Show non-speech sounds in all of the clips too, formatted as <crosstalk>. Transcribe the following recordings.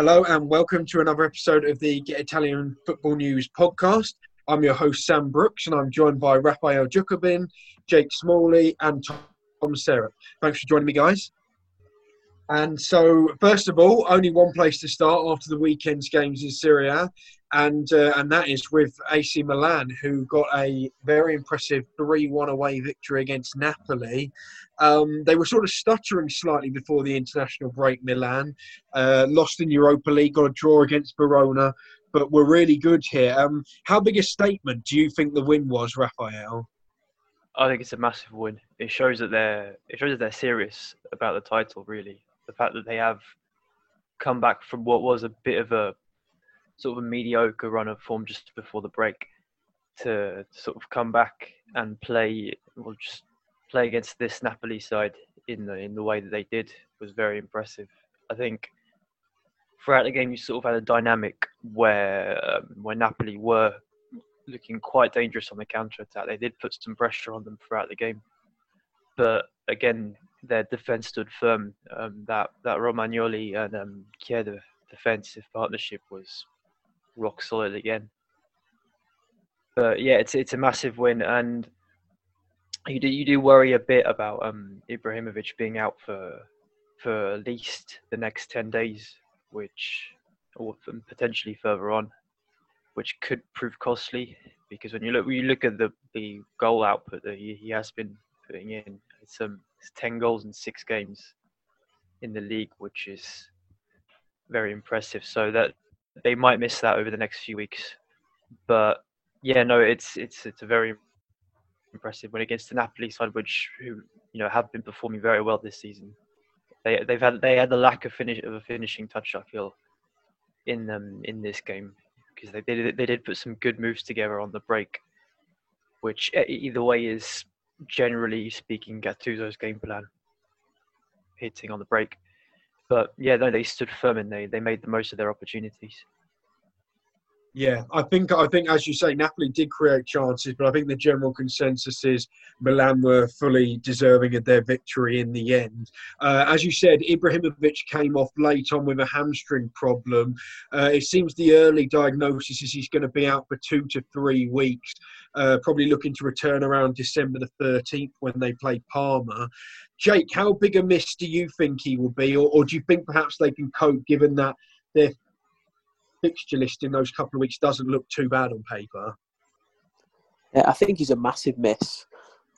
Hello and welcome to another episode of the Get Italian Football News podcast. I'm your host Sam Brooks and I'm joined by Raphael Jacobin, Jake Smalley and Tom Serrett. Thanks for joining me guys. And so, first of all, only one place to start after the weekend's games in Serie A, and uh, and that is with AC Milan, who got a very impressive three-one away victory against Napoli. Um, they were sort of stuttering slightly before the international break. Milan uh, lost in Europa League, got a draw against Verona, but were really good here. Um, how big a statement do you think the win was, Raphael? I think it's a massive win. It shows that they're it shows that they're serious about the title. Really, the fact that they have come back from what was a bit of a sort of a mediocre run of form just before the break to, sort of come back and play well just play against this Napoli side in the in the way that they did was very impressive. I think throughout the game you sort of had a dynamic where um, where Napoli were looking quite dangerous on the counter attack. They did put some pressure on them throughout the game, but again their defence stood firm. Um, that that Romagnoli and um, defensive partnership was rock solid again. But yeah, it's it's a massive win, and you do you do worry a bit about um, Ibrahimovic being out for for at least the next ten days, which or potentially further on, which could prove costly because when you look when you look at the the goal output that he, he has been putting in, it's um it's ten goals in six games in the league, which is very impressive. So that they might miss that over the next few weeks, but yeah, no, it's it's it's a very impressive win against the Napoli side, which who you know have been performing very well this season. They they've had they had the lack of finish of a finishing touch. I feel in them in this game because they did they did put some good moves together on the break, which either way is generally speaking Gattuso's game plan. Hitting on the break, but yeah, no, they stood firm and they they made the most of their opportunities. Yeah, I think I think as you say, Napoli did create chances, but I think the general consensus is Milan were fully deserving of their victory in the end. Uh, as you said, Ibrahimovic came off late on with a hamstring problem. Uh, it seems the early diagnosis is he's going to be out for two to three weeks. Uh, probably looking to return around December the 13th when they play Parma. Jake, how big a miss do you think he will be, or, or do you think perhaps they can cope given that they're fixture list in those couple of weeks doesn't look too bad on paper. Yeah, I think he's a massive miss.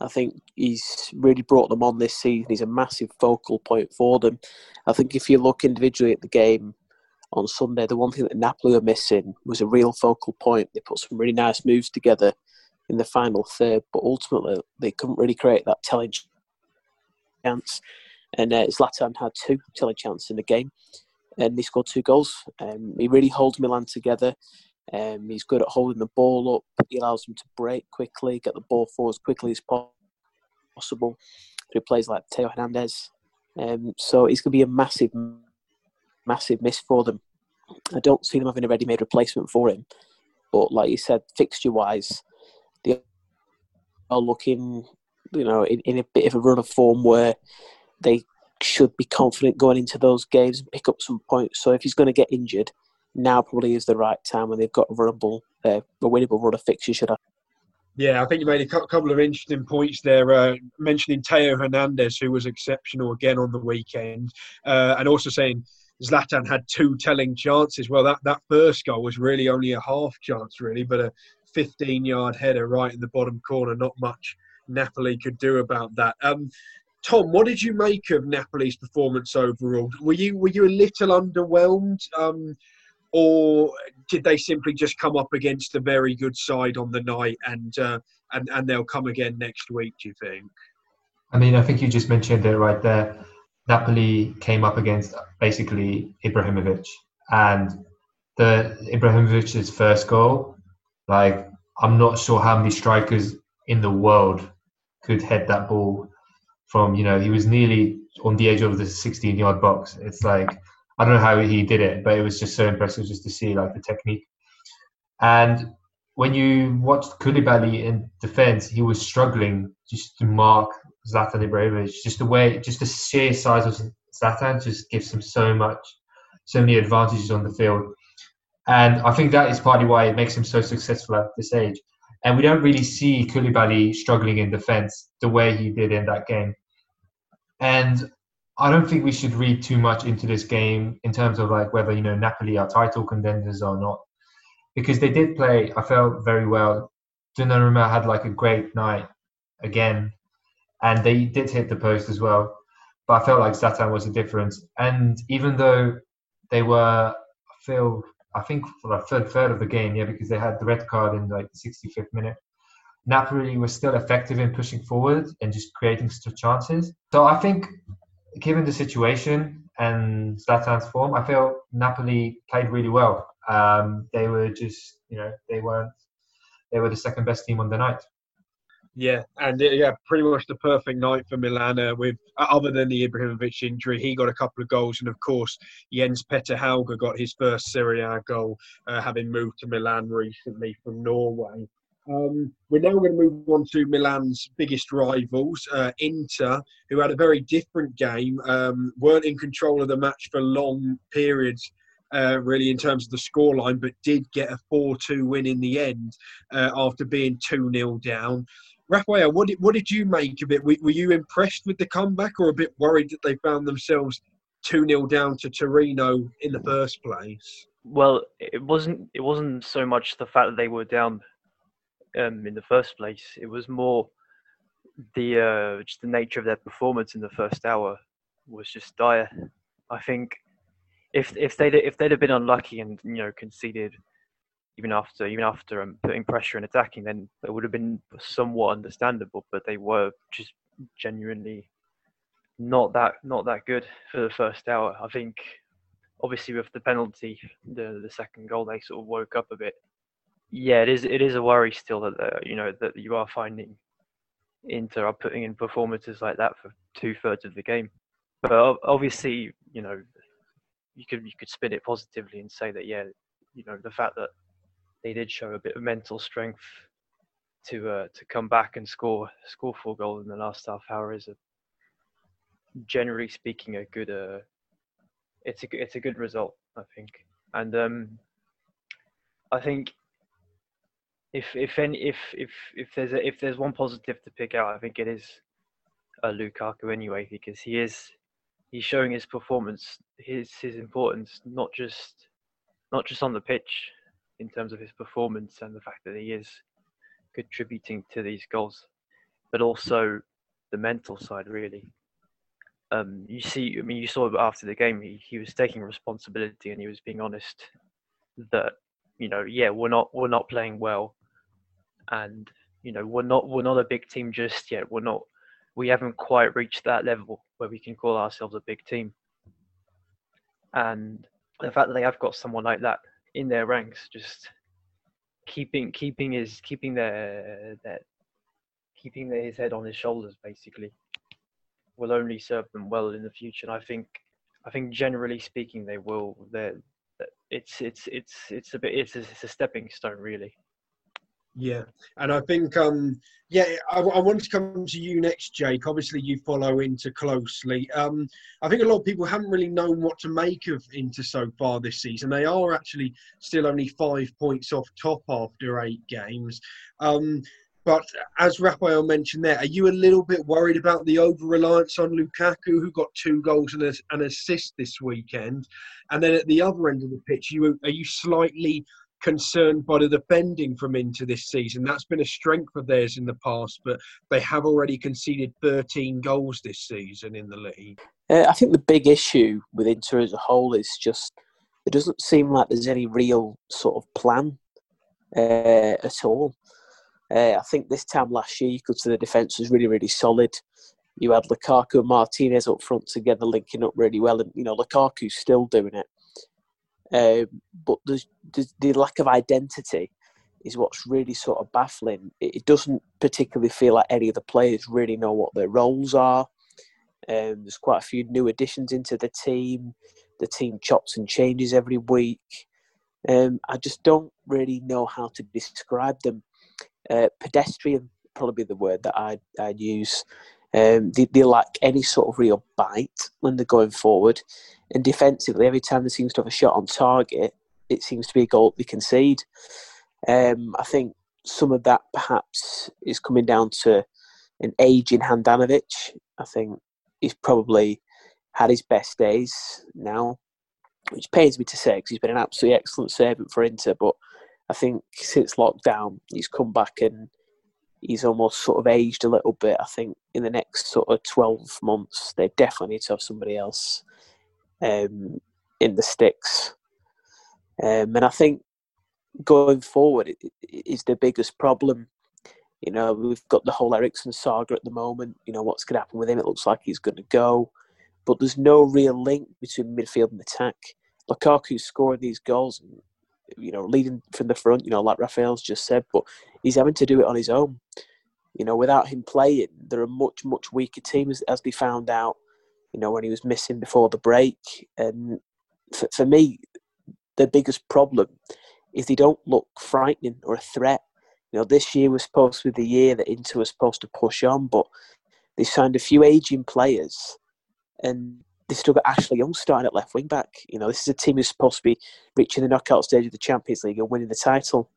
I think he's really brought them on this season. He's a massive focal point for them. I think if you look individually at the game on Sunday, the one thing that Napoli were missing was a real focal point. They put some really nice moves together in the final third, but ultimately they couldn't really create that telling chance. And uh, Zlatan had two telling chances in the game and he scored two goals. Um, he really holds Milan together. Um, he's good at holding the ball up. He allows them to break quickly, get the ball forward as quickly as possible. He plays like Theo Hernandez. Um, so he's going to be a massive, massive miss for them. I don't see them having a ready-made replacement for him. But like you said, fixture-wise, they are looking, you know, in, in a bit of a run of form where they should be confident going into those games and pick up some points. So if he's going to get injured, now probably is the right time when they've got a runnable, uh, a winnable run of fixtures. Should I? Yeah, I think you made a couple of interesting points there, uh, mentioning Theo Hernandez, who was exceptional again on the weekend, uh, and also saying Zlatan had two telling chances. Well, that, that first goal was really only a half chance, really, but a 15 yard header right in the bottom corner. Not much Napoli could do about that. Um, Tom, what did you make of Napoli's performance overall? Were you were you a little underwhelmed, um, or did they simply just come up against a very good side on the night and uh, and and they'll come again next week? Do you think? I mean, I think you just mentioned it right there. Napoli came up against basically Ibrahimovic, and the Ibrahimovic's first goal. Like, I'm not sure how many strikers in the world could head that ball from you know he was nearly on the edge of the 16 yard box. It's like I don't know how he did it, but it was just so impressive just to see like the technique. And when you watched Koulibaly in defence, he was struggling just to mark Zlatan Ibrahimovic. Just the way, just the sheer size of Zlatan just gives him so much so many advantages on the field. And I think that is partly why it makes him so successful at this age. And we don't really see Koulibaly struggling in defence the way he did in that game. And I don't think we should read too much into this game in terms of like whether, you know, Napoli are title contenders or not. Because they did play, I felt very well. Donnarumma had like a great night again. And they did hit the post as well. But I felt like Zlatan was a difference. And even though they were, I feel I think for the third third of the game, yeah, because they had the red card in like the 65th minute. Napoli was still effective in pushing forward and just creating chances. So I think, given the situation and Zlatan's form, I feel Napoli played really well. Um, they were just, you know, they weren't, they were the second best team on the night. Yeah, and uh, yeah, pretty much the perfect night for Milan. Uh, with uh, other than the Ibrahimovic injury, he got a couple of goals, and of course Jens Petter Hauge got his first Serie A goal, uh, having moved to Milan recently from Norway. Um, we're now going to move on to Milan's biggest rivals, uh, Inter, who had a very different game, um, weren't in control of the match for long periods. Uh, really, in terms of the scoreline, but did get a 4 2 win in the end uh, after being 2 0 down. Raphael, what did, what did you make of it? Were, were you impressed with the comeback or a bit worried that they found themselves 2 0 down to Torino in the first place? Well, it wasn't it wasn't so much the fact that they were down um, in the first place. It was more the uh, just the nature of their performance in the first hour was just dire. I think if if they if they'd have been unlucky and you know conceded even after even after um, putting pressure and attacking, then it would have been somewhat understandable. But they were just genuinely not that not that good for the first hour. I think obviously with the penalty, the the second goal, they sort of woke up a bit. Yeah, it is it is a worry still that uh, you know that you are finding Inter are putting in performances like that for two thirds of the game. But obviously, you know, you could you could spin it positively and say that yeah, you know, the fact that they did show a bit of mental strength to uh, to come back and score score four goals in the last half hour is a generally speaking a good uh, it's a it's a good result I think and um, I think if if any if if if there's a, if there's one positive to pick out I think it is uh, Lukaku anyway because he is he's showing his performance his his importance not just not just on the pitch in terms of his performance and the fact that he is contributing to these goals, but also the mental side really. Um, you see, I mean, you saw after the game, he, he was taking responsibility and he was being honest that you know, yeah, we're not we're not playing well, and you know, we're not we're not a big team just yet. We're not we haven't quite reached that level where we can call ourselves a big team. And the fact that they have got someone like that in their ranks, just keeping keeping his keeping their that keeping his head on his shoulders basically will only serve them well in the future. And I think I think generally speaking they will. They're, it's it's it's it's a bit it's a, it's a stepping stone really. Yeah, and I think um yeah I, I wanted to come to you next, Jake. Obviously, you follow Inter closely. Um, I think a lot of people haven't really known what to make of Inter so far this season. They are actually still only five points off top after eight games. Um, but as Raphael mentioned there, are you a little bit worried about the over reliance on Lukaku, who got two goals and an assist this weekend? And then at the other end of the pitch, you are you slightly concerned by the defending from Inter this season. That's been a strength of theirs in the past, but they have already conceded 13 goals this season in the league. Uh, I think the big issue with Inter as a whole is just it doesn't seem like there's any real sort of plan uh, at all. Uh, I think this time last year you could say the defence was really, really solid. You had Lukaku and Martinez up front together, linking up really well, and you know Lukaku's still doing it. Um, but the lack of identity is what's really sort of baffling. It, doesn't particularly feel like any of the players really know what their roles are. Um, there's quite a few new additions into the team. The team chops and changes every week. Um, I just don't really know how to describe them. Uh, pedestrian, probably the word that I'd, I'd use. Um, they, they lack any sort of real bite when they're going forward. And defensively, every time they seem to have a shot on target, it seems to be a goal they concede. Um, I think some of that perhaps is coming down to an age in Handanovic. I think he's probably had his best days now, which pains me to say because he's been an absolutely excellent servant for Inter. But I think since lockdown, he's come back and he's almost sort of aged a little bit. I think in the next sort of 12 months, they definitely need to have somebody else um, in the sticks. Um, and I think going forward is the biggest problem. You know, we've got the whole Eriksen saga at the moment. You know, what's going to happen with him? It looks like he's going to go. But there's no real link between midfield and attack. Lukaku's scoring these goals, and, you know, leading from the front, you know, like Raphael's just said, but he's having to do it on his own. You know, without him playing, they're a much, much weaker team, as, as they found out, you know, when he was missing before the break. And for, for me, the biggest problem is they don't look frightening or a threat. You know, this year was supposed to be the year that Inter was supposed to push on, but they signed a few aging players and they still got Ashley Young starting at left wing back. You know, this is a team who's supposed to be reaching the knockout stage of the Champions League and winning the title.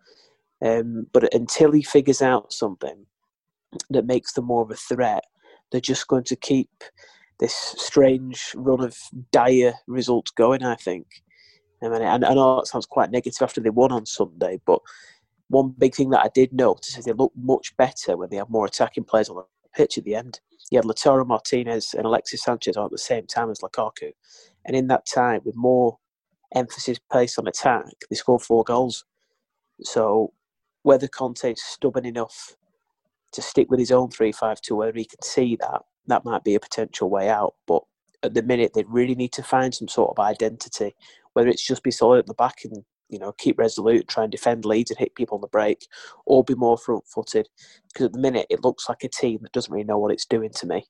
Um, but until he figures out something that makes them more of a threat, they're just going to keep this strange run of dire results going, I think. I mean, I know it sounds quite negative after they won on Sunday, but one big thing that I did notice is they look much better when they have more attacking players on the pitch at the end. You had Lautaro Martinez and Alexis Sanchez on at the same time as Lukaku. And in that time, with more emphasis placed on attack, they scored four goals. So whether Conte's stubborn enough to stick with his own 3 5 2, whether he can see that, that might be a potential way out. But at the minute, they really need to find some sort of identity, whether it's just be solid at the back and you know keep resolute, try and defend leads and hit people on the break, or be more front-footed. Because at the minute, it looks like a team that doesn't really know what it's doing to me.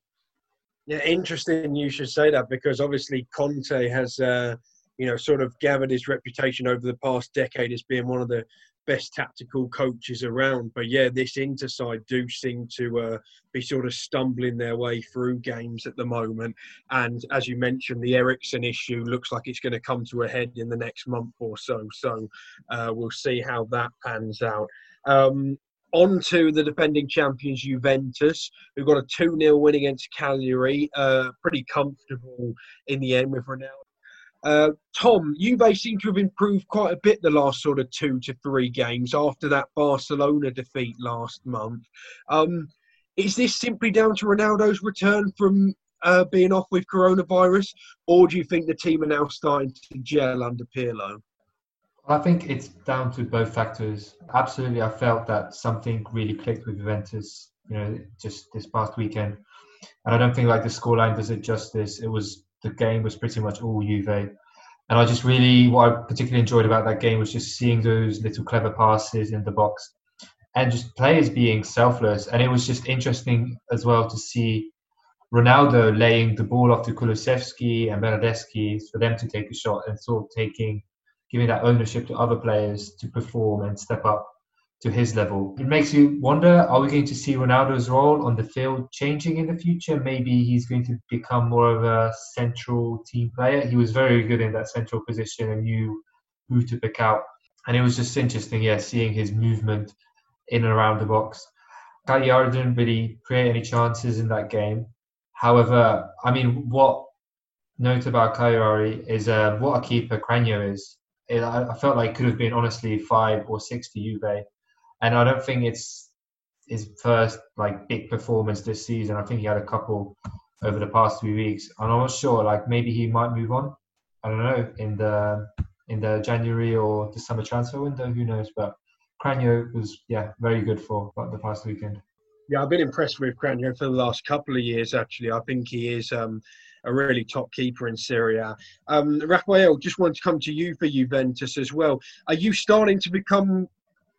Yeah, interesting. You should say that because obviously Conte has, uh, you know, sort of gathered his reputation over the past decade as being one of the best tactical coaches around. But yeah, this Inter side do seem to uh, be sort of stumbling their way through games at the moment. And as you mentioned, the Eriksen issue looks like it's going to come to a head in the next month or so. So uh, we'll see how that pans out. Um, on to the defending champions Juventus, who got a 2 0 win against Cagliari. Uh, pretty comfortable in the end with Ronaldo uh, Tom, Juve seem to have improved quite a bit the last sort of two to three games after that Barcelona defeat last month. Um, is this simply down to Ronaldo's return from uh, being off with coronavirus, or do you think the team are now starting to gel under Pirlo? I think it's down to both factors. Absolutely, I felt that something really clicked with Juventus. You know, just this past weekend, and I don't think like the scoreline does it justice. It was the game was pretty much all Juve. And I just really, what I particularly enjoyed about that game was just seeing those little clever passes in the box and just players being selfless. And it was just interesting as well to see Ronaldo laying the ball off to Kulusevski and Bernardeschi for them to take a shot and sort of taking, giving that ownership to other players to perform and step up to his level. It makes you wonder are we going to see Ronaldo's role on the field changing in the future? Maybe he's going to become more of a central team player. He was very good in that central position and knew who to pick out. And it was just interesting, yeah, seeing his movement in and around the box. Cagliari didn't really create any chances in that game. However, I mean, what note about Cagliari is uh, what a keeper Cragno is. It, I, felt like could have been honestly five or six to Juve and I don't think it's his first like big performance this season. I think he had a couple over the past three weeks, and I'm not sure. Like maybe he might move on. I don't know in the in the January or the summer transfer window. Who knows? But Cragno was yeah very good for the past weekend. Yeah, I've been impressed with Cragno for the last couple of years. Actually, I think he is um, a really top keeper in Serie A. Um, Raphael, just wanted to come to you for Juventus as well. Are you starting to become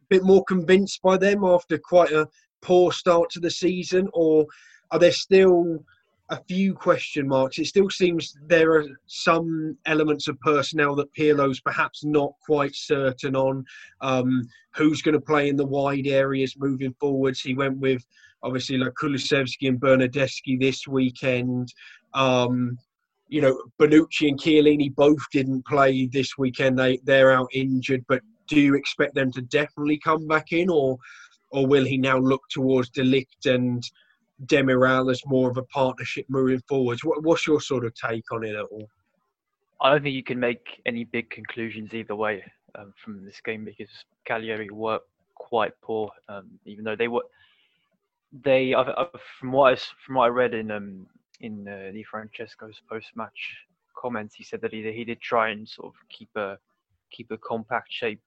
bit more convinced by them after quite a poor start to the season, or are there still a few question marks? It still seems there are some elements of personnel that Pirlo's perhaps not quite certain on. Um, who's going to play in the wide areas moving forwards? He went with obviously like Kulusevski and Bernardeschi this weekend. Um, you know, Bonucci and Chiellini both didn't play this weekend. They they're out injured, but do you expect them to definitely come back in, or or will he now look towards De Ligt and Demiral as more of a partnership moving forwards? What, what's your sort of take on it at all? I don't think you can make any big conclusions either way um, from this game because Cagliari were quite poor, um, even though they were. They, I've, I've, from what I, from what I read in um, in uh, Francesco's post-match comments, he said that he he did try and sort of keep a keep a compact shape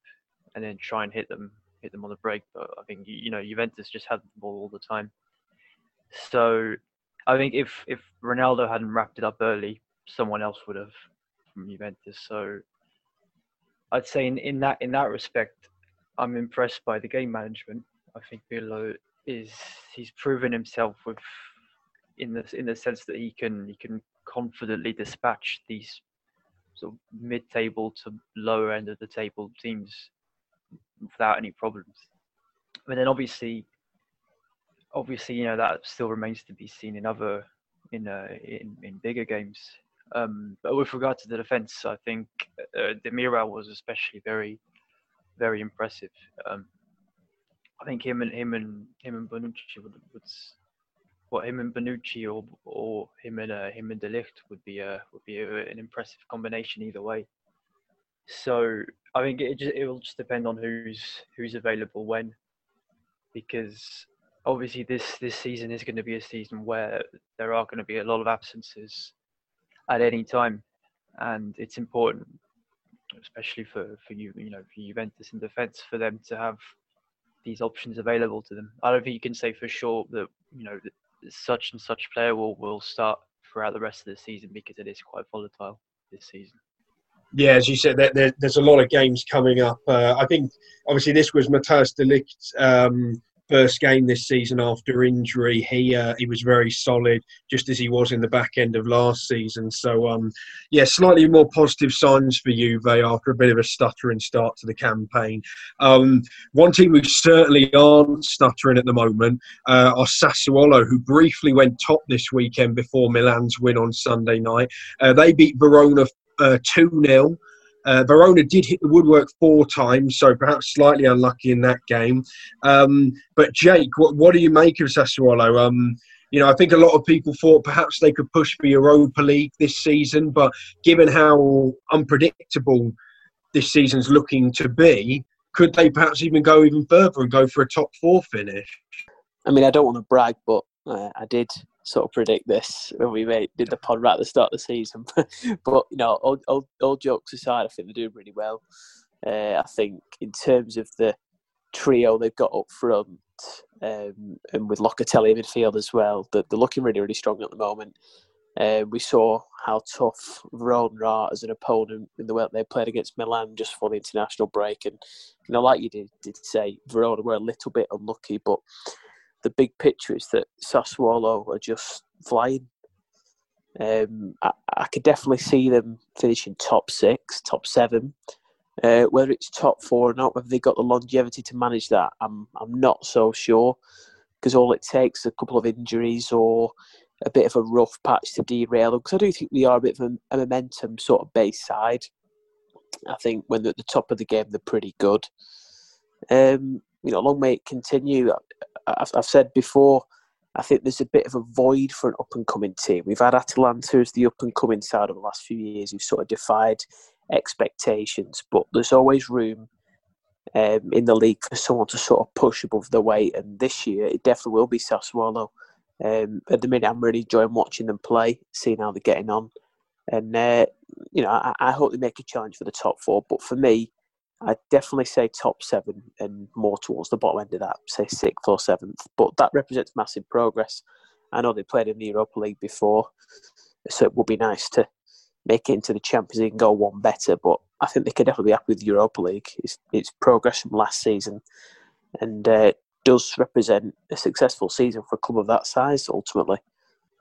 and then try and hit them hit them on the break. But I think you know Juventus just had the ball all the time. So I think if if Ronaldo hadn't wrapped it up early, someone else would have from Juventus. So I'd say in, in that in that respect, I'm impressed by the game management. I think Pirlo is he's proven himself with in the in the sense that he can he can confidently dispatch these sort of mid-table to lower end of the table teams without any problems. But then obviously, obviously you know that still remains to be seen in other in uh, in in bigger games. Um, but with regard to the defence, I think uh, Demiral was especially very, very impressive. Um, I think him and him and him and Bonucci would, would what him and Bonucci or or him and uh, him and De Ligt would be a would be a, an impressive combination either way. So I think it just, it will just depend on who's who's available when, because obviously this this season is going to be a season where there are going to be a lot of absences at any time, and it's important, especially for for you you know for Juventus in defence for them to have these options available to them. I don't think you can say for sure that you know such and such player will will start throughout the rest of the season because it is quite volatile this season. Yeah, as you said, there, there, there's a lot of games coming up. Uh, I think obviously this was Matthijs de Ligt um, first game this season after injury. He uh, he was very solid, just as he was in the back end of last season. So, um, yeah, slightly more positive signs for Juve after a bit of a stuttering start to the campaign. Um, one team who certainly aren't stuttering at the moment uh, are Sassuolo, who briefly went top this weekend before Milan's win on Sunday night. Uh, they beat Verona uh, 2 0. Uh, Verona did hit the woodwork four times, so perhaps slightly unlucky in that game. Um, but Jake, what, what do you make of Sassuolo? Um, you know, I think a lot of people thought perhaps they could push for Europa League this season, but given how unpredictable this season's looking to be, could they perhaps even go even further and go for a top four finish? I mean, I don't want to brag, but uh, I did sort of predict this when we made, did the pod right at the start of the season. <laughs> but you know, all, all, all, jokes aside, I think they're doing really well. Uh, I think in terms of the trio they've got up front, um, and with Locatelli midfield as well, they're, they're, looking really, really strong at the moment. Uh, we saw how tough Verona are as an opponent in the way they played against Milan just for the international break, and you know, like you did, did say, Verona were a little bit unlucky, but the big picture is that Sassuolo are just flying. Um, I, I could definitely see them finishing top six, top seven. Uh, whether it's top four or not, whether they've got the longevity to manage that, I'm I'm not so sure. Because all it takes is a couple of injuries or a bit of a rough patch to derail them. Because I do think we are a bit of a, a momentum sort of base side. I think when they're at the top of the game, they're pretty good. Um, you know, long may it continue. I've, I've said before, I think there's a bit of a void for an up and coming team. We've had Atalanta as the up and coming side of the last few years who've sort of defied expectations, but there's always room um, in the league for someone to sort of push above their weight. And this year, it definitely will be Sassuolo. Um, at the minute, I'm really enjoying watching them play, seeing how they're getting on. And, uh, you know, I, I hope they make a challenge for the top four. But for me, I'd definitely say top seven and more towards the bottom end of that, say sixth or seventh. But that represents massive progress. I know they played in the Europa League before, so it would be nice to make it into the Champions League and go one better. But I think they could definitely be happy with the Europa League. It's, it's progress from last season and uh, does represent a successful season for a club of that size ultimately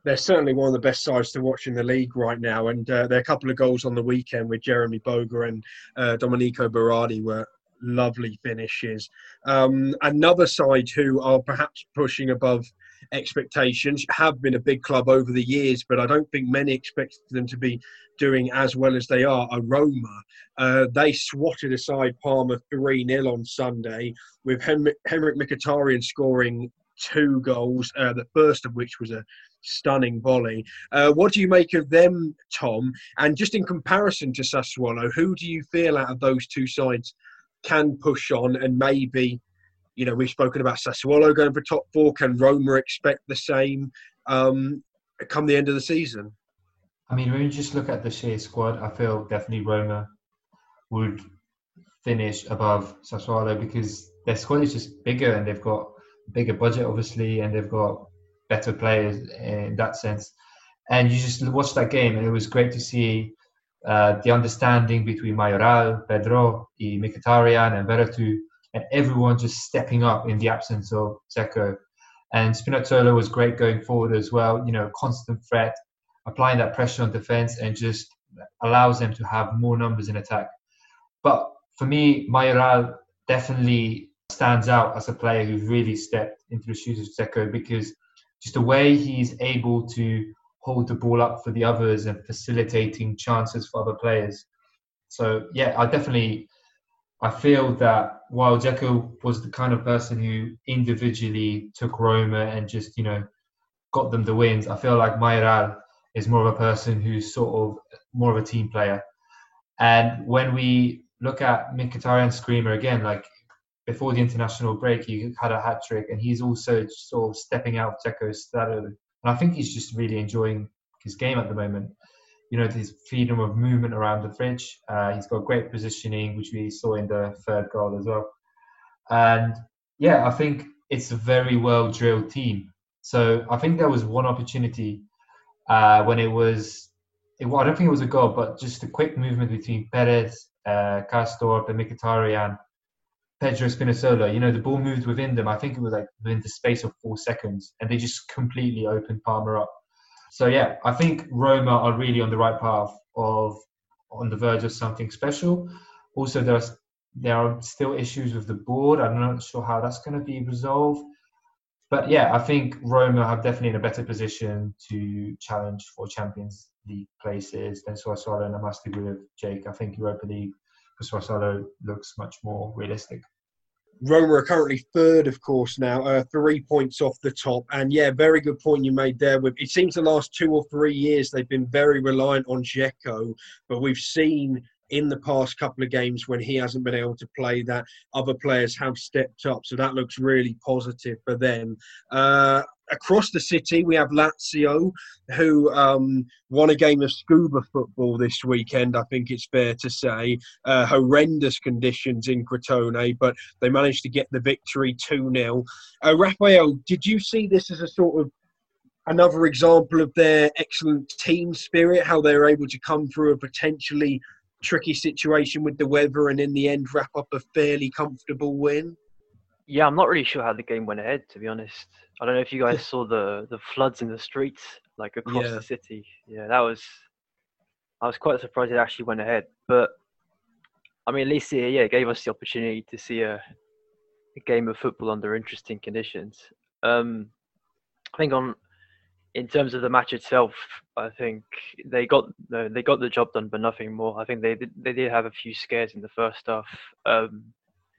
they're certainly one of the best sides to watch in the league right now. And uh, a couple of goals on the weekend with Jeremy Boga and uh, Domenico Berardi were lovely finishes. Um, another side who are perhaps pushing above expectations. Have been a big club over the years, but I don't think many expected them to be doing as well as they are. A Roma, uh, they swatted aside Parma 3 0 on Sunday, with Henrikh, Henrikh Mkhitaryan scoring two goals, uh, the first of which was a stunning volley. Uh, what do you make of them, Tom? And just in comparison to Sassuolo, who do you feel out of those two sides can push on and maybe, you know, we've spoken about Sassuolo going for top four. Can Roma expect the same um, come the end of the season? I mean, when you just look at the sheer squad, I feel definitely Roma would finish above Sassuolo because their squad is just bigger and they've got bigger budget, obviously, and they've got better players in that sense. And you just watched that game, and it was great to see uh, the understanding between Mayoral, Pedro, Mkhitaryan, and Veretout, and everyone just stepping up in the absence of Dzeko. And Spinazzola was great going forward as well. You know, constant threat, applying that pressure on defense, and just allows them to have more numbers in attack. But for me, Mayoral definitely stands out as a player who's really stepped into the shoes of Dzeko because just the way he's able to hold the ball up for the others and facilitating chances for other players. So yeah, I definitely I feel that while Dzeko was the kind of person who individually took Roma and just you know got them the wins, I feel like Mayoral is more of a person who's sort of more of a team player. And when we look at Mkhitaryan Screamer again, like before the international break, he had a hat trick, and he's also sort of stepping out of Dzeko's shadow. And I think he's just really enjoying his game at the moment. You know, his freedom of movement around the fridge. Uh, he's got great positioning, which we saw in the third goal as well. And yeah, I think it's a very well drilled team. So I think there was one opportunity uh, when it was, it, well, I don't think it was a goal, but just a quick movement between Perez, uh, Karsdorp, and Mkhitaryan Pedro Spinazzola, you know, the ball moved within them. I think it was like within the space of four seconds, and they just completely opened Parma up. So yeah, I think Roma are really on the right path of on the verge of something special. Also, there's there are still issues with the board. I'm not sure how that's going to be resolved. But yeah, I think Roma have definitely in a better position to challenge for Champions League places than Sassuolo. And I must agree with Jake. I think Europa League for Sassuolo looks much more realistic. Roma are currently third, of course, now, uh, three points off the top. And yeah, very good point you made there. With it seems the last two or three years they've been very reliant on Dzeko, but we've seen in the past couple of games when he hasn't been able to play that other players have stepped up so that looks really positive for them uh, across the city we have lazio who um, won a game of scuba football this weekend i think it's fair to say uh, horrendous conditions in crotone but they managed to get the victory 2-0 uh, raphael did you see this as a sort of another example of their excellent team spirit how they're able to come through a potentially tricky situation with the weather and in the end wrap up a fairly comfortable win? Yeah, I'm not really sure how the game went ahead, to be honest. I don't know if you guys saw the the floods in the streets, like across yeah. the city. Yeah, that was. I was quite surprised it actually went ahead, but I mean, at least yeah, it gave us the opportunity to see a, a game of football under interesting conditions. Um, I think on in terms of the match itself, I think they got they got the job done, but nothing more. I think they did, they did have a few scares in the first half. Um,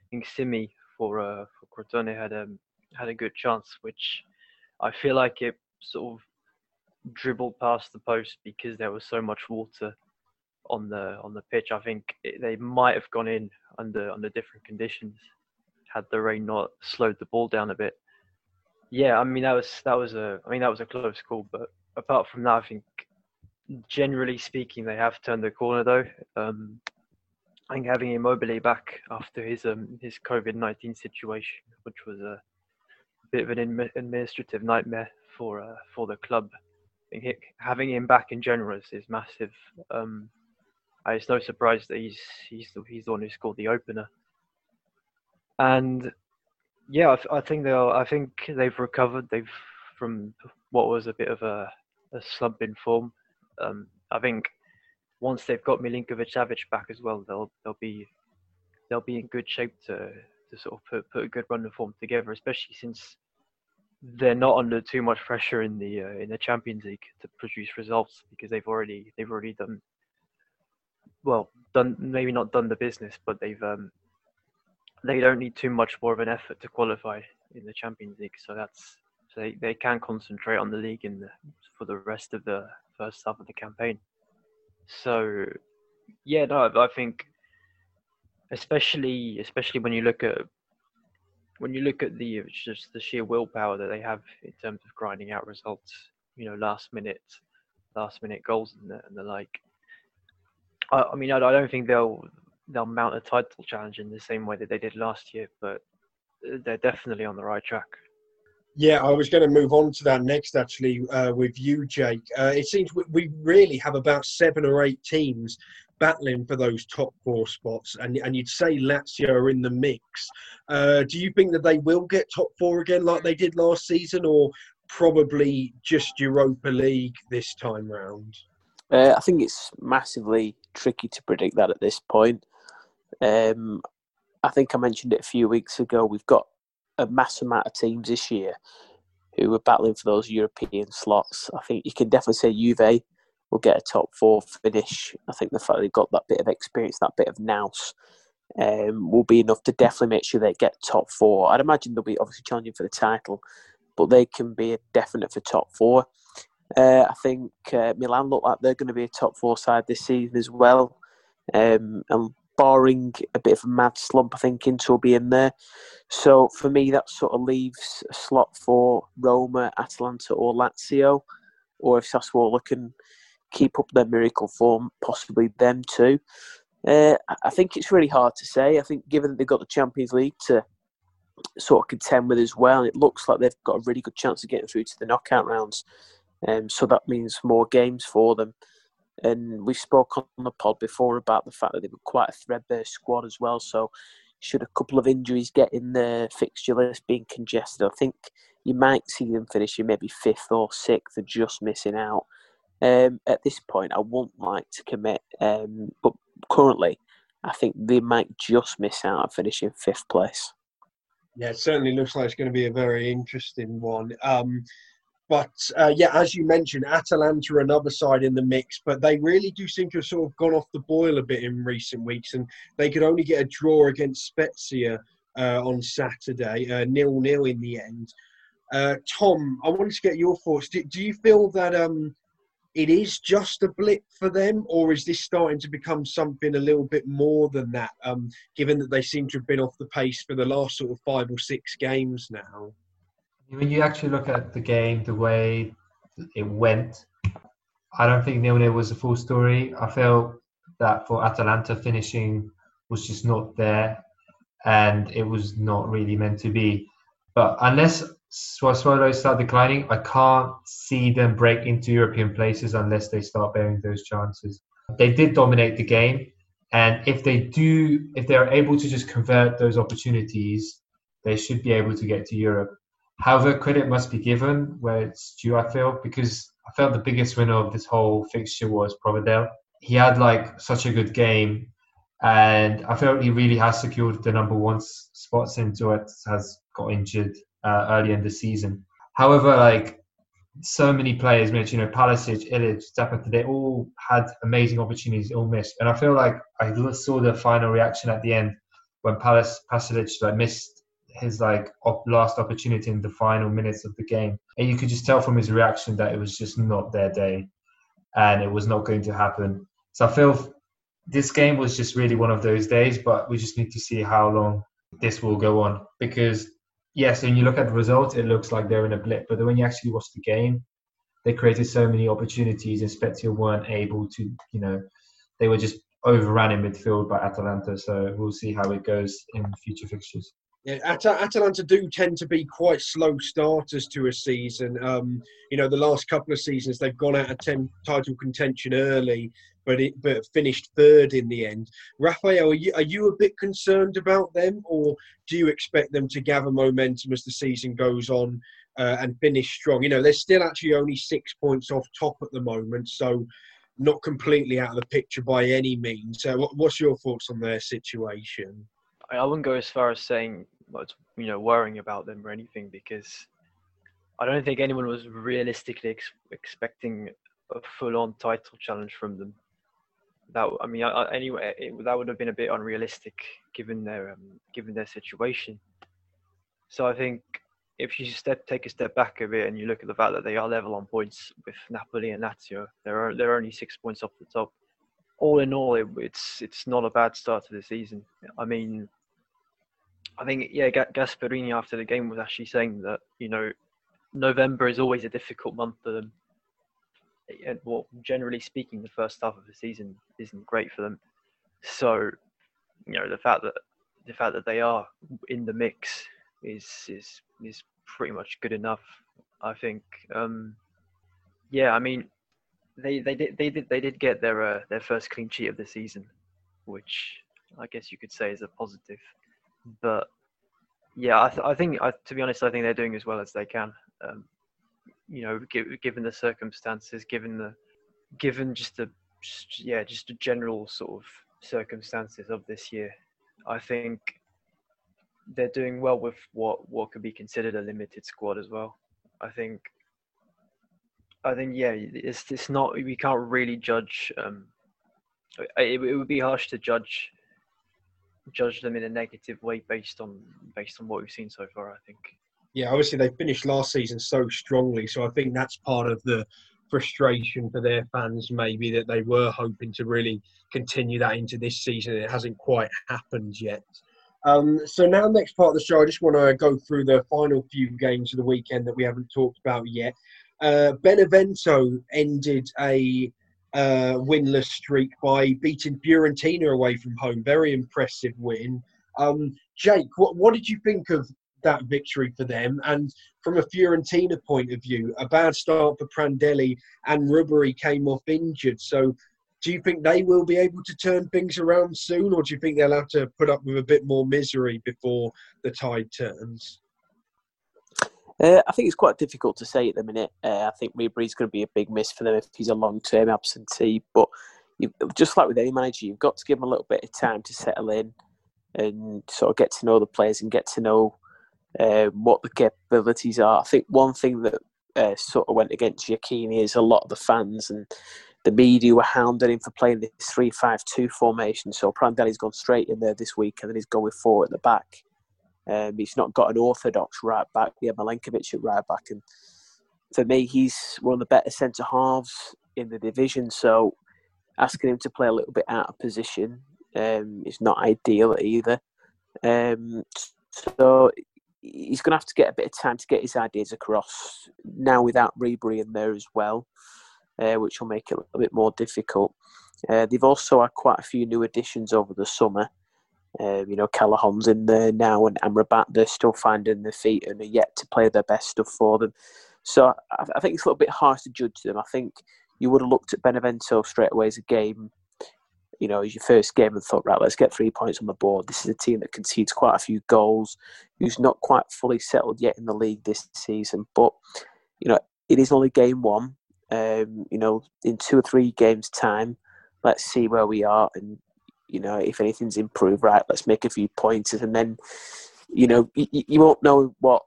I think Simy for uh, for Crotone had a had a good chance, which I feel like it sort of dribbled past the post because there was so much water on the on the pitch. I think it, they might have gone in under under different conditions had the rain not slowed the ball down a bit. Yeah, I mean that was that was a I mean that was a close call, but apart from that, I think generally speaking they have turned the corner though. Um, Think having Immobile back after his um, his COVID nineteen situation, which was a bit of an administrative nightmare for uh, for the club. Think having him back in general is, is massive. Um, it's no surprise that he's he's the, he's the one who scored the opener. And yeah, I, I think they'll. I think they've recovered. They've from what was a bit of a, a slump in form. Um, I think once they've got Milinkovic Savic back as well, they'll they'll be they'll be in good shape to to sort of put put a good run of form together. Especially since they're not under too much pressure in the uh, in the Champions League to produce results because they've already they've already done well done maybe not done the business, but they've um, they don't need too much more of an effort to qualify in the Champions League. So that's so they, they can concentrate on the league in the, for the rest of the first half of the campaign. So yeah, no, I think especially especially when you look at when you look at the just the sheer willpower that they have in terms of grinding out results, you know, last minute last minute goals and the, and the like. I, I mean, I, I don't think they'll they'll mount a title challenge in the same way that they did last year, but they're definitely on the right track. Yeah, I was going to move on to that next, actually, uh, with you, Jake. Uh, it seems we really have about seven or eight teams battling for those top four spots, and, and you'd say Lazio are in the mix. Uh, do you think that they will get top four again like they did last season, or probably just Europa League this time round? Uh, I think it's massively tricky to predict that at this point. Um, I think I mentioned it a few weeks ago. We've got a mass amount of teams this year who were battling for those European slots. I think you can definitely say Juve will get a top four finish. I think the fact they've got that bit of experience, that bit of nous, um, will be enough to definitely make sure they get top four. I'd imagine they'll be obviously challenging for the title, but they can be a definite for top four. Uh, I think uh, Milan look like they're going to be a top four side this season as well. Um, and barring a bit of a mad slump, I think Inter will be in there. So for me, that sort of leaves a slot for Roma, Atalanta, or Lazio. Or if Sassuolo can keep up their miracle form, possibly them too. Uh, I think it's really hard to say. I think given that they've got the Champions League to sort of contend with as well, it looks like they've got a really good chance of getting through to the knockout rounds. Um, so that means more games for them. And we spoke on the pod before about the fact that they were quite a threadbare squad as well. So should a couple of injuries get in the fixture list being congested, I think you might see them finishing maybe fifth or sixth and just missing out. Um, at this point, I wouldn't like to commit, um, but currently, I think they might just miss out on finishing fifth place. Yeah, it certainly looks like it's going to be a very interesting one. Um, but uh, yeah, as you mentioned, Atalanta are another side in the mix, but they really do seem to have sort of gone off the boil a bit in recent weeks, and they could only get a draw against Spezia uh, on Saturday, uh, nil nil in the end. Uh, Tom, I wanted to get your thoughts. Do, do you feel that um, it is just a blip for them, or is this starting to become something a little bit more than that? Um, given that they seem to have been off the pace for the last sort of five or six games now when you actually look at the game, the way it went, I don't think nil nil was the full story. I felt that for Atalanta finishing was just not there, and it was not really meant to be. But unless Sassuolo start declining, I can't see them break into European places unless they start bearing those chances. They did dominate the game, and if they do, if they are able to just convert those opportunities, they should be able to get to Europe. However, credit must be given where it's due, I feel, because I felt the biggest winner of this whole fixture was Provedel. He had like such a good game, and I felt he really has secured the number one spot since Duet has got injured uh, early in the season. However, like so many players you know, Palicic, Ilic, Zapata, they all had amazing opportunities, all missed. And I feel like I saw the final reaction at the end when Palace Pasalic like missed his like op- last opportunity in the final minutes of the game, and you could just tell from his reaction that it was just not their day, and it was not going to happen. So I feel this game was just really one of those days, but we just need to see how long this will go on because yes, when you look at the results, it looks like they're in a blip, but when you actually watch the game, they created so many opportunities, and Spezia weren't able to, you know, they were just overrun in midfield by Atalanta. So we'll see how it goes in future fixtures. Yeah, At- Atalanta do tend to be quite slow starters to a season. Um, you know, the last couple of seasons they've gone out of ten- title contention early, but it but finished third in the end. Raphael, are you, are you a bit concerned about them, or do you expect them to gather momentum as the season goes on uh, and finish strong? You know, they're still actually only six points off top at the moment, so not completely out of the picture by any means. So, what, what's your thoughts on their situation? I wouldn't go as far as saying, you know, worrying about them or anything because I don't think anyone was realistically ex- expecting a full-on title challenge from them. That I mean, I, anyway, it, that would have been a bit unrealistic given their um, given their situation. So I think if you step take a step back a bit and you look at the fact that they are level on points with Napoli and Lazio, they're they're only six points off the top. All in all, it, it's it's not a bad start to the season. I mean, I think yeah, Gasperini after the game was actually saying that you know November is always a difficult month for them and well, generally speaking, the first half of the season isn't great for them. So, you know, the fact that the fact that they are in the mix is is is pretty much good enough. I think. Um, yeah, I mean, they they did they did they did get their uh, their first clean sheet of the season, which I guess you could say is a positive. But yeah, I, th- I think I, to be honest, I think they're doing as well as they can. Um, you know, given the circumstances, given the, given just the, yeah, just the general sort of circumstances of this year, I think they're doing well with what what could be considered a limited squad as well. I think, I think yeah, it's it's not we can't really judge. Um, it, it would be harsh to judge judge them in a negative way based on based on what we've seen so far. I think yeah, obviously they finished last season so strongly, so I think that's part of the frustration for their fans, maybe that they were hoping to really continue that into this season. It hasn't quite happened yet. Um, so now, next part of the show, I just want to go through the final few games of the weekend that we haven't talked about yet. Uh, Benevento ended a uh, winless streak by beating Fiorentina away from home. Very impressive win. Um, Jake, what, what did you think of that victory for them. And from a Fiorentina point of view, a bad start for Prandelli and Ribery came off injured. So do you think they will be able to turn things around soon, or do you think they'll have to put up with a bit more misery before the tide turns? Uh, I think it's quite difficult to say at the minute. Uh, I think Ribery's going to be a big miss for them if he's a long-term absentee. But you, just like with any manager, you've got to give him a little bit of time to settle in and sort of get to know the players and get to know um, what the capabilities are. I think one thing that uh, sort of went against Giacchini is a lot of the fans and the media were hounding him for playing this 3 5 2 formation. So Prandelli's gone straight in there this week and then he's going four at the back. Um, he's not got an orthodox right back. We have Milenkovic at right back. And for me, he's one of the better centre halves in the division. So asking him to play a little bit out of position um, is not ideal either. Um, so he's going to have to get a bit of time to get his ideas across now without Ribery in there as well, uh, which will make it a little bit more difficult. Uh, they've also had quite a few new additions over the summer. Uh, you know, Callejón's in there now, and Amrabat, they're still finding their feet and are yet to play their best stuff for them. So I, I think it's a little bit harsh to judge them. I think you would have looked at Benevento straight away as a game you know, as your first game and thought, right, let's get three points on the board. This is a team that concedes quite a few goals, who's not quite fully settled yet in the league this season. But, you know, it is only game one. Um, you know, in two or three games' time, let's see where we are. And, you know, if anything's improved, right, let's make a few pointers. And then, you know, you, you won't know what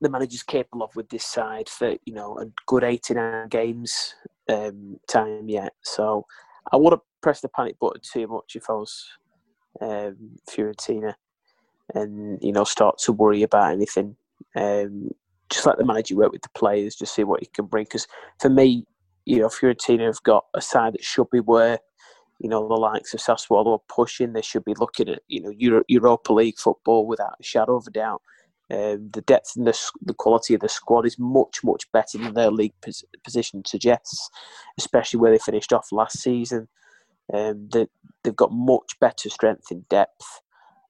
the manager's capable of with this side for, you know, a good 89 games um, time yet. So I wouldn't press the panic button too much if I was um, Fiorentina, and you know start to worry about anything. Um, just let the manager work with the players, just see what he can bring. Because for me, you know, Fiorentina have got a side that should be where you know the likes of Sassuolo are pushing. They should be looking at you know Euro- Europa League football without a shadow of a doubt. Um, the depth and the, the quality of the squad is much, much better than their league pos- position suggests, especially where they finished off last season. Um, they, they've got much better strength in depth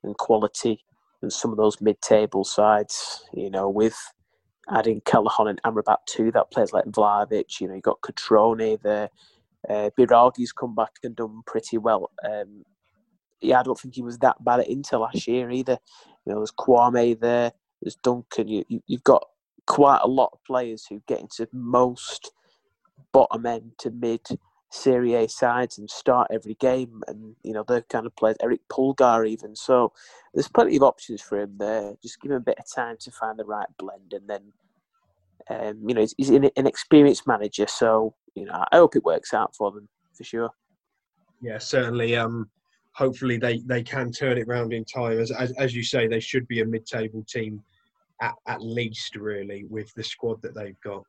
and quality than some of those mid-table sides. You know, with adding Callejón and Amrabat too, that players like Vlahovic. You know, you've got Cutrone there. Uh, Biraghi's come back and done pretty well. Um, yeah, I don't think he was that bad at Inter last year either. You know, there's Kouamé there, there's Duncan. You, you, you've got quite a lot of players who get into most bottom end to mid Serie A sides and start every game, and you know they're kind of players. Erick Pulgar even. So there's plenty of options for him there. Just give him a bit of time to find the right blend, and then Um, you know, he's, he's an, an experienced manager, so you know, I hope it works out for them for sure. Yeah, certainly. Um, hopefully they, they can turn it around in time. As, as, as you say, they should be a mid-table team at, at least, really, with the squad that they've got.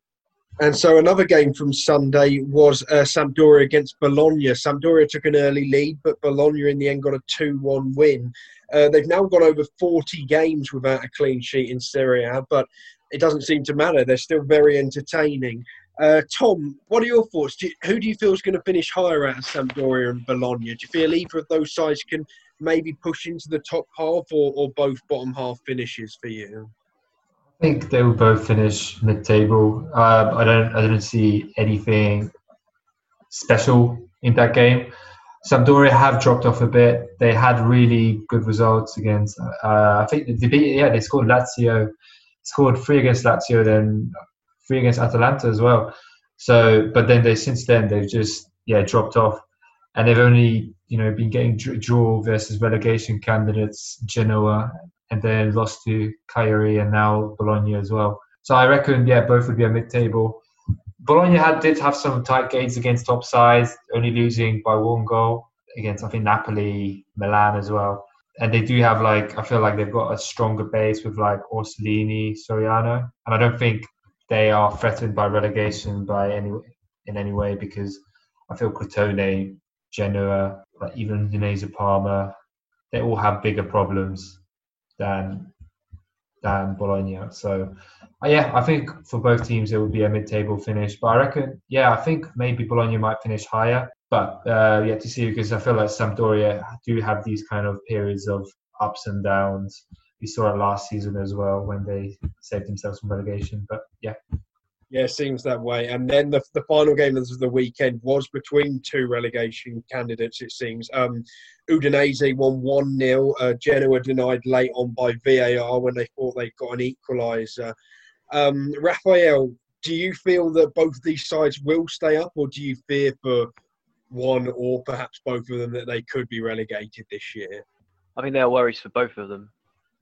And so another game from Sunday was uh, Sampdoria against Bologna. Sampdoria took an early lead, but Bologna in the end got a 2-1 win. Uh, they've now gone over 40 games without a clean sheet in Serie A, but it doesn't seem to matter. They're still very entertaining. Uh, Tom, what are your thoughts? Do you, who do you feel is going to finish higher out of Sampdoria and Bologna? Do you feel either of those sides can maybe push into the top half, or, or both bottom half finishes for you? I think they will both finish mid-table. Um, I don't, I don't see anything special in that game. Sampdoria have dropped off a bit. They had really good results against. Uh, I think they beat, yeah, they scored Lazio, scored three against Lazio, then three against Atalanta as well. So, but then they since then they've just yeah dropped off, and they've only you know been getting draw versus relegation candidates Genoa, and then lost to Cagliari and now Bologna as well. So I reckon yeah both would be a mid-table. Bologna had did have some tight games against top sides, only losing by one goal against I think Napoli, Milan as well. And they do have like I feel like they've got a stronger base with like Orsolini, Soriano, and I don't think they are threatened by relegation by any in any way because I feel Crotone, Genoa, like even Udinese Parma, they all have bigger problems than than Bologna. So uh, yeah, I think for both teams it would be a mid-table finish. But I reckon, yeah, I think maybe Bologna might finish higher. But uh, yet to see because I feel like Sampdoria do have these kind of periods of ups and downs we saw it last season as well when they saved themselves from relegation. But yeah. Yeah, it seems that way. And then the, the final game of the weekend was between two relegation candidates, it seems. Um, Udinese won 1 0. Uh, Genoa denied late on by VAR when they thought they got an equaliser. Um, Raphael, do you feel that both these sides will stay up, or do you fear for one or perhaps both of them that they could be relegated this year? I think there are worries for both of them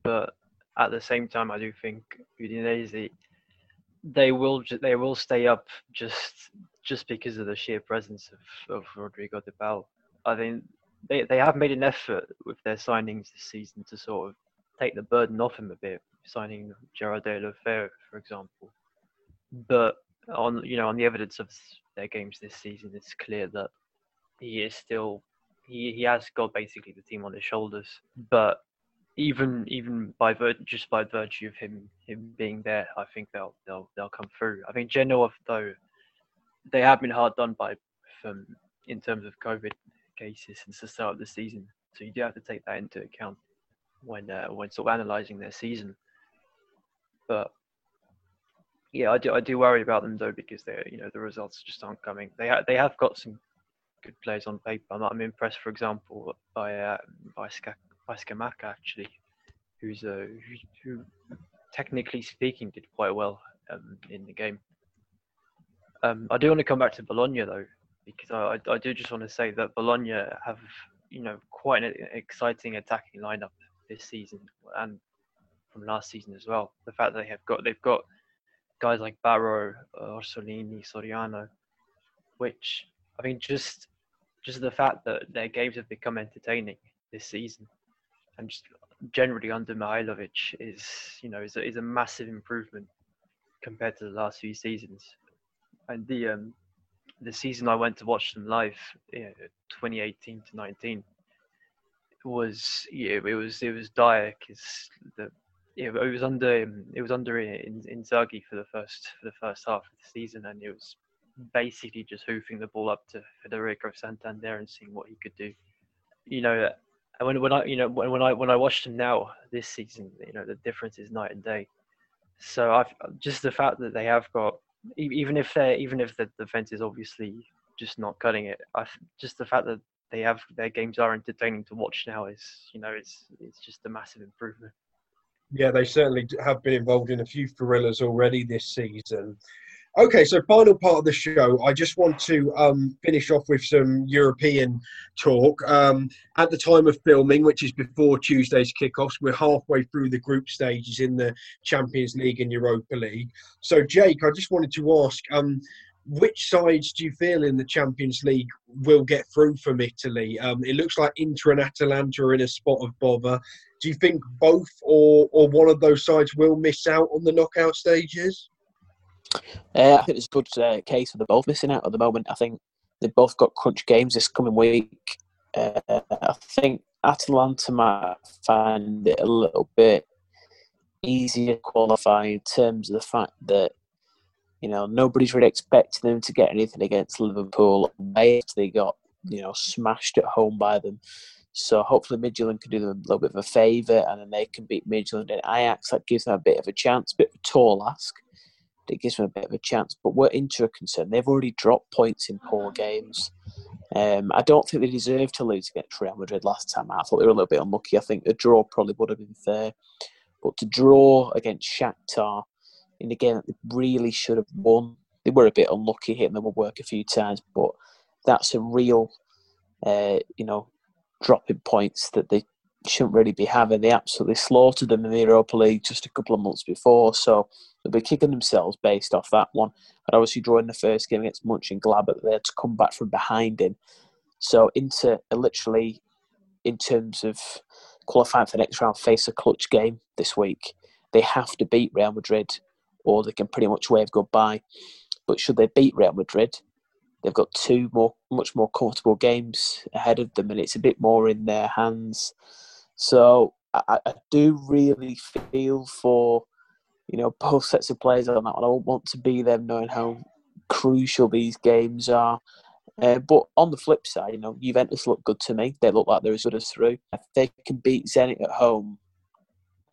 but at the same time, I do think Udinese they will they will stay up just just because of the sheer presence of, of Rodrigo de Paul. I think they they have made an effort with their signings this season to sort of take the burden off him a bit, signing Gerard de Deulofeu, for example. But on you know on the evidence of their games this season, it's clear that he is still he, he has got basically the team on his shoulders. But even even by vir- just by virtue of him him being there, I think they'll they'll they'll come through. I think Genoa though they have been hard done by from in terms of COVID cases since the start of the season. So you do have to take that into account when uh, when sort of analysing their season. But yeah, I do I do worry about them though because they you know the results just aren't coming. They ha- they have got some good players on paper. I'm, I'm impressed, for example, by uh, by Ska- by Scamacca actually, who's uh, who, who, technically speaking did quite well um, in the game. Um, I do want to come back to Bologna though, because I, I, I do just want to say that Bologna have you know quite an exciting attacking lineup this season and from last season as well. The fact that they have got they've got guys like Barrow, Orsolini, Soriano, which I mean just just the fact that their games have become entertaining this season and just generally under Mihajlovic is you know is a, is a massive improvement compared to the last few seasons. And the um, the season I went to watch them live, you know, 2018 to 19, was yeah, it was it was dire because the yeah, it was under it was under in Inzaghi for the first for the first half of the season, and it was basically just hoofing the ball up to Federico Santander and seeing what he could do. You know, and when, when I you know when, when I when I watched him now this season, you know the difference is night and day. So I've just the fact that they have got even if they even if the defense is obviously just not cutting it, I just the fact that they have their games are entertaining to watch now is you know it's it's just a massive improvement. Yeah, they certainly have been involved in a few thrillers already this season. Okay, so final part of the show. I just want to um, finish off with some European talk. Um, at the time of filming, which is before Tuesday's kickoffs, we're halfway through the group stages in the Champions League and Europa League. So, Jake, I just wanted to ask um, which sides do you feel in the Champions League will get through from Italy? Um, it looks like Inter and Atalanta are in a spot of bother. Do you think both or, or one of those sides will miss out on the knockout stages? Uh, I think it's a good uh, case for the both missing out at the moment. I think they've both got crunch games this coming week. Uh, I think Atalanta might find it a little bit easier to qualify in terms of the fact that you know nobody's really expecting them to get anything against Liverpool. They got you know smashed at home by them. So hopefully Midtjylland can do them a little bit of a favour and then they can beat Midtjylland and Ajax. That gives them a bit of a chance, a bit of a tall ask it gives them a bit of a chance. But we're into a concern. They've already dropped points in poor games. Um, I don't think they deserve to lose against Real Madrid last time. I thought they were a little bit unlucky. I think a draw probably would have been fair. But to draw against Shakhtar in a game that they really should have won, they were a bit unlucky hitting the woodwork a few times. But that's a real, uh, you know, drop in points that they shouldn't really be having. They absolutely slaughtered them in the Europa League just a couple of months before. So they'll be kicking themselves based off that one. And obviously drawing the first game against Mönchengladbach, they had to come back from behind him. So Inter literally, in terms of qualifying for the next round, face a clutch game this week. They have to beat Real Madrid, or they can pretty much wave goodbye. But should they beat Real Madrid, they've got two more, much more comfortable games ahead of them, and it's a bit more in their hands. So I, I do really feel for you know both sets of players on that one. I don't want to be them, knowing how crucial these games are. Uh, but on the flip side, you know, Juventus look good to me. They look like they're as good as through. If they can beat Zenit at home,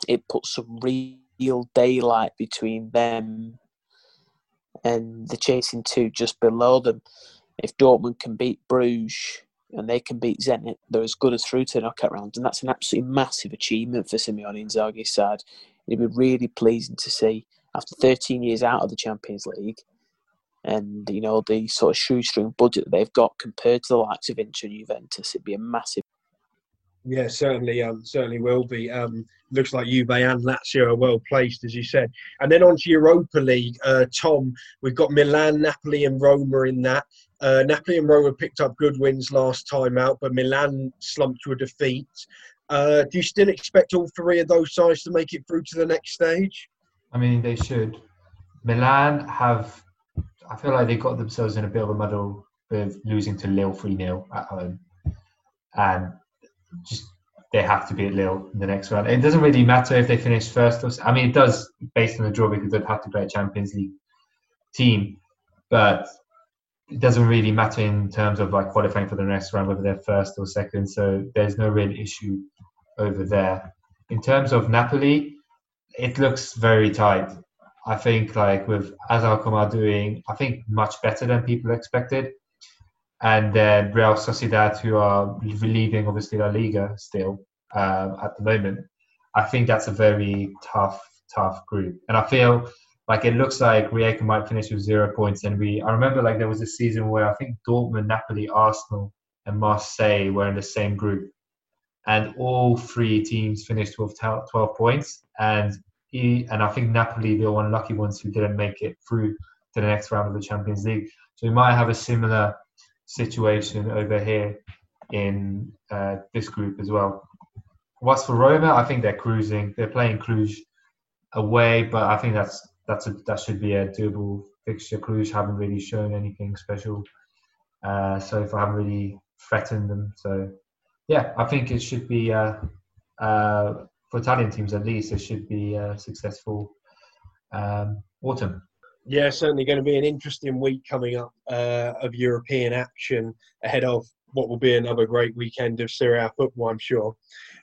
it puts some real daylight between them and the chasing two just below them. If Dortmund can beat Bruges, and they can beat Zenit, they're as good as through to knockout rounds, and that's an absolutely massive achievement for Simone Inzaghi's side. It'd be really pleasing to see after 13 years out of the Champions League, and you know the sort of shoestring budget that they've got compared to the likes of Inter and Juventus, it'd be a massive. Yeah, certainly, um, certainly will be. Um, looks like Juve and Lazio are well placed, as you said. And then on to Europa League, uh, Tom. We've got Milan, Napoli, and Roma in that. Uh, Napoli and Roma picked up good wins last time out, but Milan slumped to a defeat. Uh, do you still expect all three of those sides to make it through to the next stage? I mean, they should. Milan have, I feel like they got themselves in a bit of a muddle with losing to Lille 3 0 at home. And just they have to beat Lille in the next round. It doesn't really matter if they finish first. Or, I mean, it does based on the draw because they'd have to play a Champions League team. But it doesn't really matter in terms of like qualifying for the next round whether they're first or second. So there's no real issue over there. In terms of Napoli, it looks very tight. I think like with AZ Alkmaar doing, I think much better than people expected, and then Real Sociedad who are leading obviously La Liga still um, at the moment. I think that's a very tough, tough group, and I feel like it looks like Rijeka might finish with zero points. And we, I remember like there was a season where I think Dortmund, Napoli, Arsenal, and Marseille were in the same group, and all three teams finished with 12 points. And he, and I think Napoli, the one lucky ones who didn't make it through to the next round of the Champions League. So we might have a similar situation over here in uh, this group as well. What's for Roma? I think they're cruising. They're playing Cluj away, but I think that's that's a that should be a doable fixture. Cluj haven't really shown anything special, uh, so far haven't really threatened them. So yeah, I think it should be uh, uh, for Italian teams at least. It should be a successful um, autumn. Yeah, certainly going to be an interesting week coming up uh, of European action ahead of what will be another great weekend of Serie A football, I'm sure.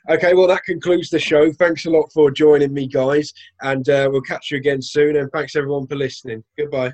Okay, well, that concludes the show. Thanks a lot for joining me, guys, and uh, we'll catch you again soon. And thanks everyone for listening. Goodbye.